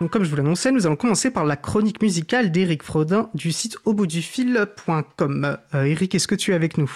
Donc, comme je vous l'annonçais, nous allons commencer par la chronique musicale d'Éric Frodin du site auboutdufil.com. Euh, Eric, est-ce que tu es avec nous?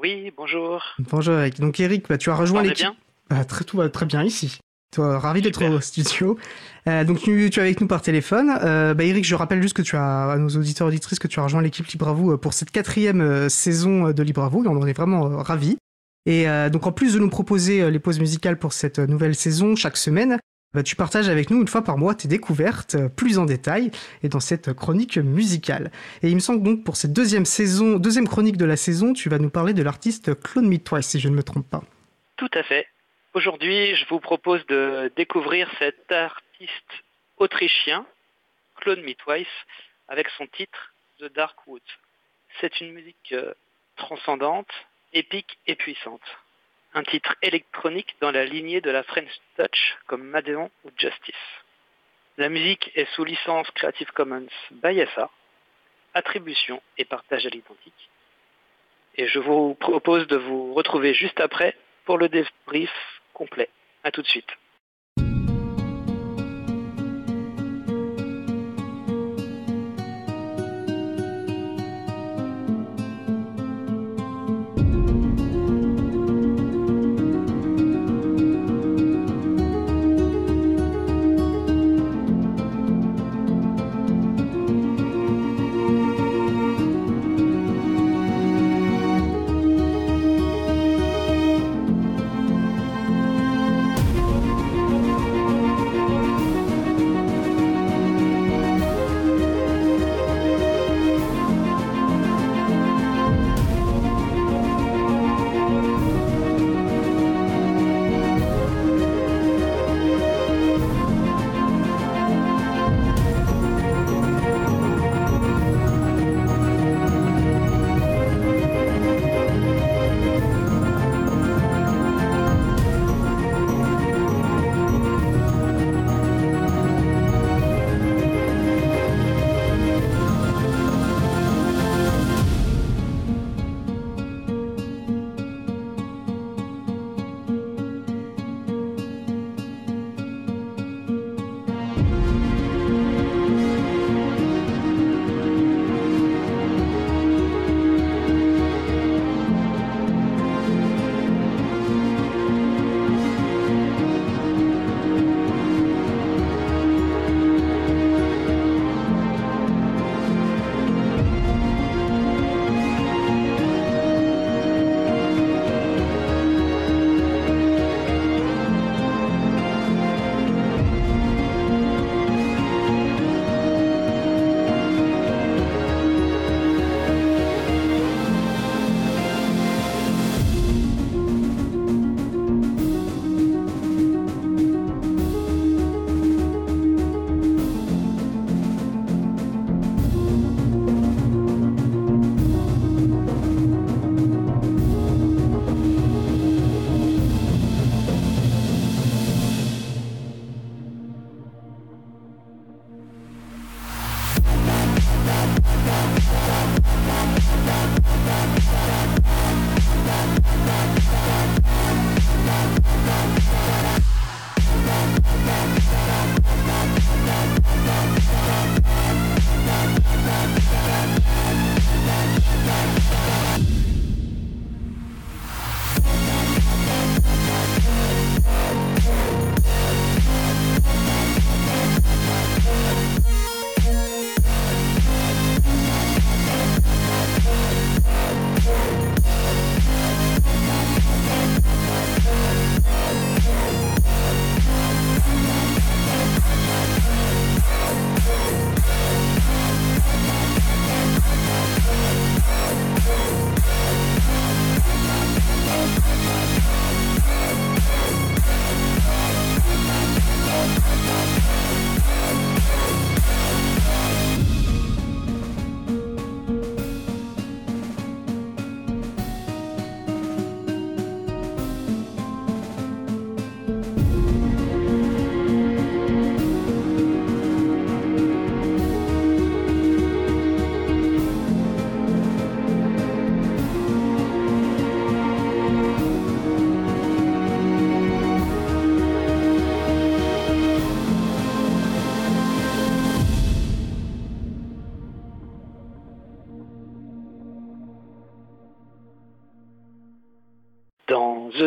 Oui, bonjour. Bonjour Eric. Donc Eric, bah, tu as rejoint l'équipe. bien? Bah, très, tout va très bien ici. Toi, ravi d'être au studio. Euh, donc tu, tu es avec nous par téléphone. Euh, bah, Eric, je rappelle juste que tu as à nos auditeurs et auditrices que tu as rejoint l'équipe Libre à vous euh, pour cette quatrième euh, saison de Libre à vous on en est vraiment ravis. Et euh, donc en plus de nous proposer les pauses musicales pour cette nouvelle saison chaque semaine, bah, tu partages avec nous une fois par mois tes découvertes euh, plus en détail et dans cette chronique musicale. Et il me semble donc pour cette deuxième saison, deuxième chronique de la saison, tu vas nous parler de l'artiste Claude Twice si je ne me trompe pas. Tout à fait. Aujourd'hui, je vous propose de découvrir cet artiste autrichien, Claude Me Twice, avec son titre The Dark Woods. C'est une musique euh, transcendante, épique et puissante. Un titre électronique dans la lignée de la French Touch comme Madeon ou Justice. La musique est sous licence Creative Commons by SA, attribution et partage à l'identique. Et je vous propose de vous retrouver juste après pour le débrief complet. À tout de suite.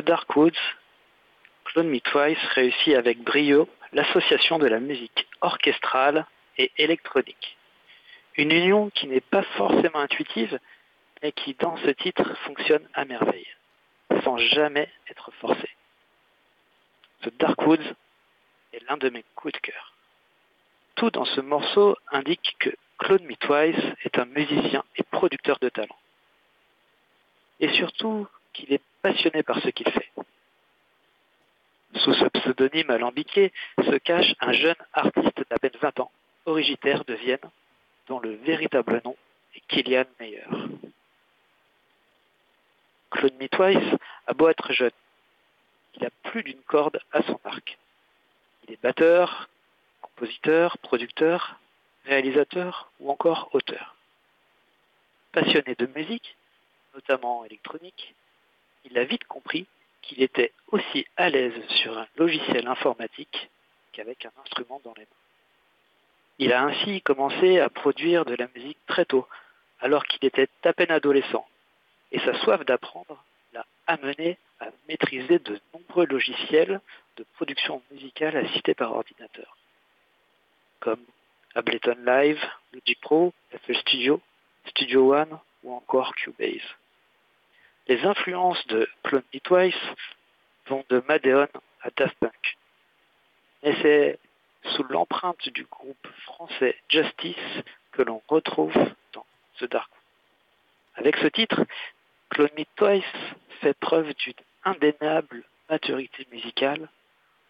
Dark Woods, Clone Me réussit avec brio l'association de la musique orchestrale et électronique. Une union qui n'est pas forcément intuitive, mais qui dans ce titre fonctionne à merveille, sans jamais être forcée. The Dark Woods est l'un de mes coups de cœur. Tout dans ce morceau indique que Claude Me est un musicien et producteur de talent. Et surtout qu'il est passionné par ce qu'il fait. Sous ce pseudonyme alambiqué se cache un jeune artiste d'à peine 20 ans, originaire de Vienne, dont le véritable nom est Kilian Meyer. Claude Me Twice a beau être jeune, il a plus d'une corde à son arc. Il est batteur, compositeur, producteur, réalisateur ou encore auteur. Passionné de musique, notamment électronique, il a vite compris qu'il était aussi à l'aise sur un logiciel informatique qu'avec un instrument dans les mains. Il a ainsi commencé à produire de la musique très tôt, alors qu'il était à peine adolescent, et sa soif d'apprendre l'a amené à maîtriser de nombreux logiciels de production musicale assistés par ordinateur, comme Ableton Live, Logic Pro, FL Studio, Studio One ou encore Cubase. Les influences de Clone Me Twice vont de Madeon à Daft Punk. Mais c'est sous l'empreinte du groupe français Justice que l'on retrouve dans The Dark. Avec ce titre, Clone Me Twice fait preuve d'une indéniable maturité musicale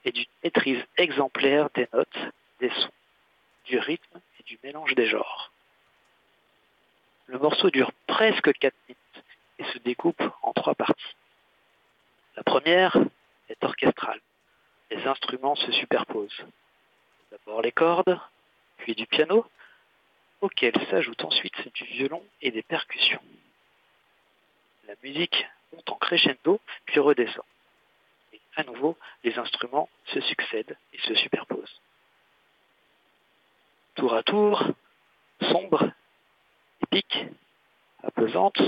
et d'une maîtrise exemplaire des notes, des sons, du rythme et du mélange des genres. Le morceau dure presque 4 minutes et se découpe en trois parties. La première est orchestrale. Les instruments se superposent. D'abord les cordes, puis du piano, auquel s'ajoute ensuite du violon et des percussions. La musique monte en crescendo, puis redescend. Et à nouveau, les instruments se succèdent et se superposent. Tour à tour, sombre, épique, apaisante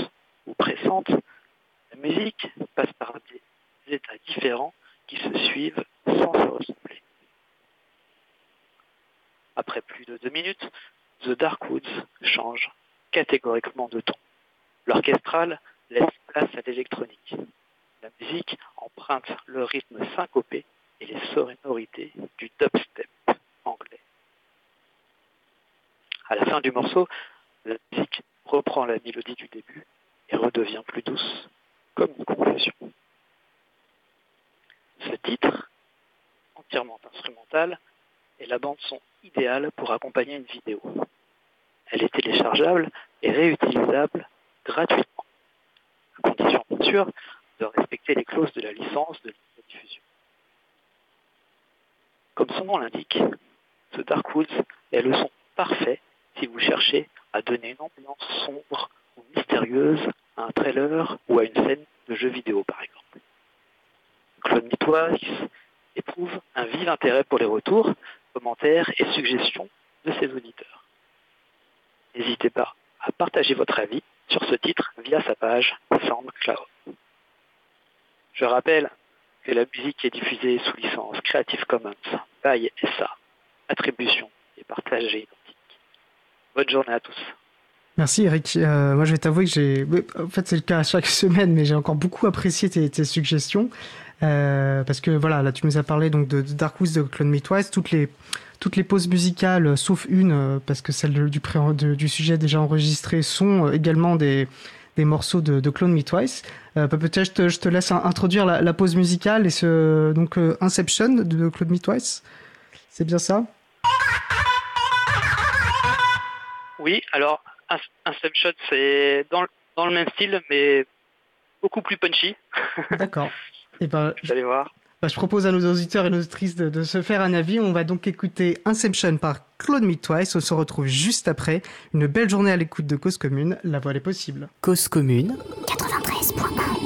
ou pressante, la musique passe par des états différents qui se suivent sans se ressembler. Après plus de deux minutes, The Dark Woods change catégoriquement de ton. L'orchestral laisse place à l'électronique. La musique emprunte le rythme syncopé et les sonorités du dubstep anglais. À la fin du morceau, la musique reprend la mélodie du début redevient plus douce, comme une conclusion. Ce titre, entièrement instrumental, est la bande son idéale pour accompagner une vidéo. Elle est téléchargeable et réutilisable gratuitement, à condition bien sûr de respecter les clauses de la licence de la diffusion. Comme son nom l'indique, ce Dark Woods est le son parfait si vous cherchez à donner une ambiance sombre mystérieuse à un trailer ou à une scène de jeu vidéo par exemple. Claude Twice éprouve un vif intérêt pour les retours, commentaires et suggestions de ses auditeurs. N'hésitez pas à partager votre avis sur ce titre via sa page SoundCloud. Je rappelle que la musique est diffusée sous licence Creative Commons by SA, attribution et partagée Bonne journée à tous. Merci Eric. Euh, moi je vais t'avouer que j'ai... En fait c'est le cas chaque semaine, mais j'ai encore beaucoup apprécié tes, suggestions. Euh, parce que voilà, là tu nous as parlé donc de, de Dark Woods de Clone Twice, toutes les, toutes les pauses musicales, sauf une, euh, parce que celle du, du sujet déjà enregistré, sont également des, des morceaux de, de Clone Me Twice. Peut-être je te, je te laisse introduire la, pause musicale et ce donc Inception de Clone Me Twice. C'est bien ça? Oui, alors Inception, c'est dans, dans, le même style, mais beaucoup plus punchy. D'accord. Et eh ben, Vous allez voir. Bah, je propose à nos auditeurs et nos auditrices de, se faire un avis. On va donc écouter Inception par Claude Me Twice. On se retrouve juste après. Une belle journée à l'écoute de Cause Commune. La voile est possible. Cause Commune 93.1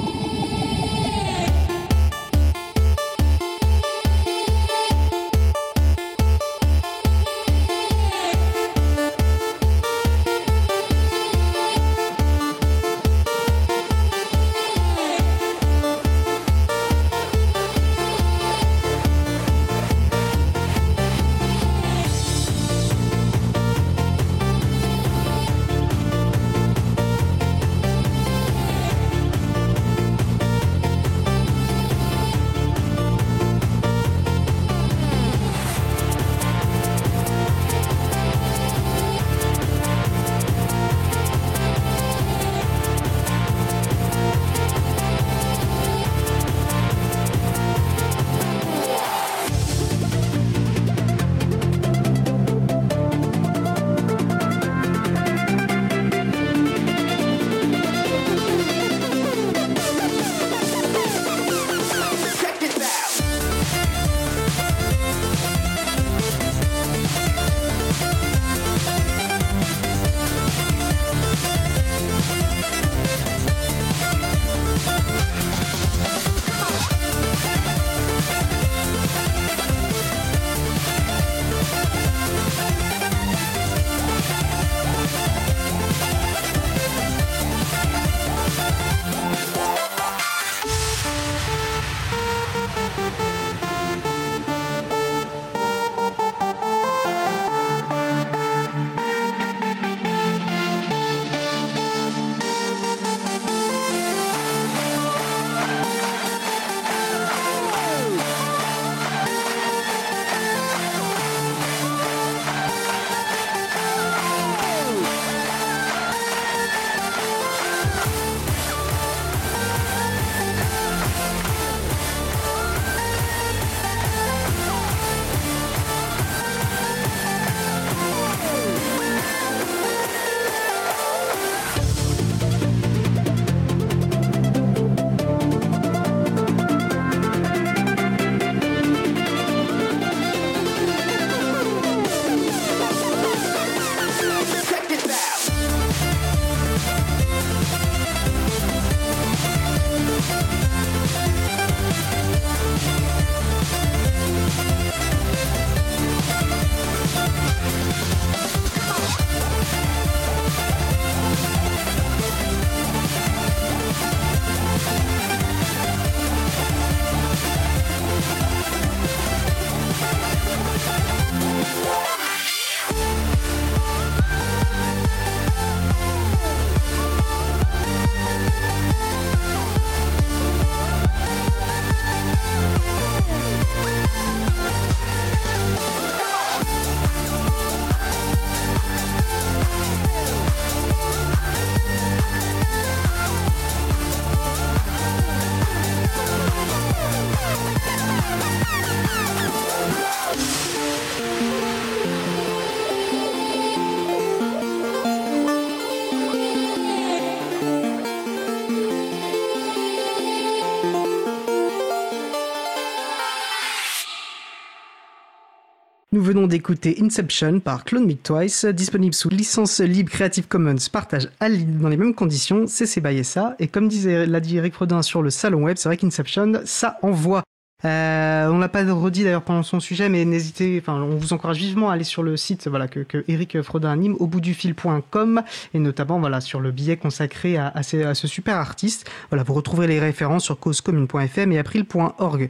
venons d'écouter Inception par Clone Me Twice, disponible sous licence libre Creative Commons, partage à dans les mêmes conditions, CC by SA. Et comme disait, l'a dit Eric Frodin sur le salon web, c'est vrai qu'Inception, ça envoie. Euh, on l'a pas redit d'ailleurs pendant son sujet, mais n'hésitez, enfin, on vous encourage vivement à aller sur le site, voilà, que, Eric Frodin anime, au bout du fil.com, et notamment, voilà, sur le billet consacré à, à, ce super artiste. Voilà, vous retrouverez les références sur causecommune.fm et april.org.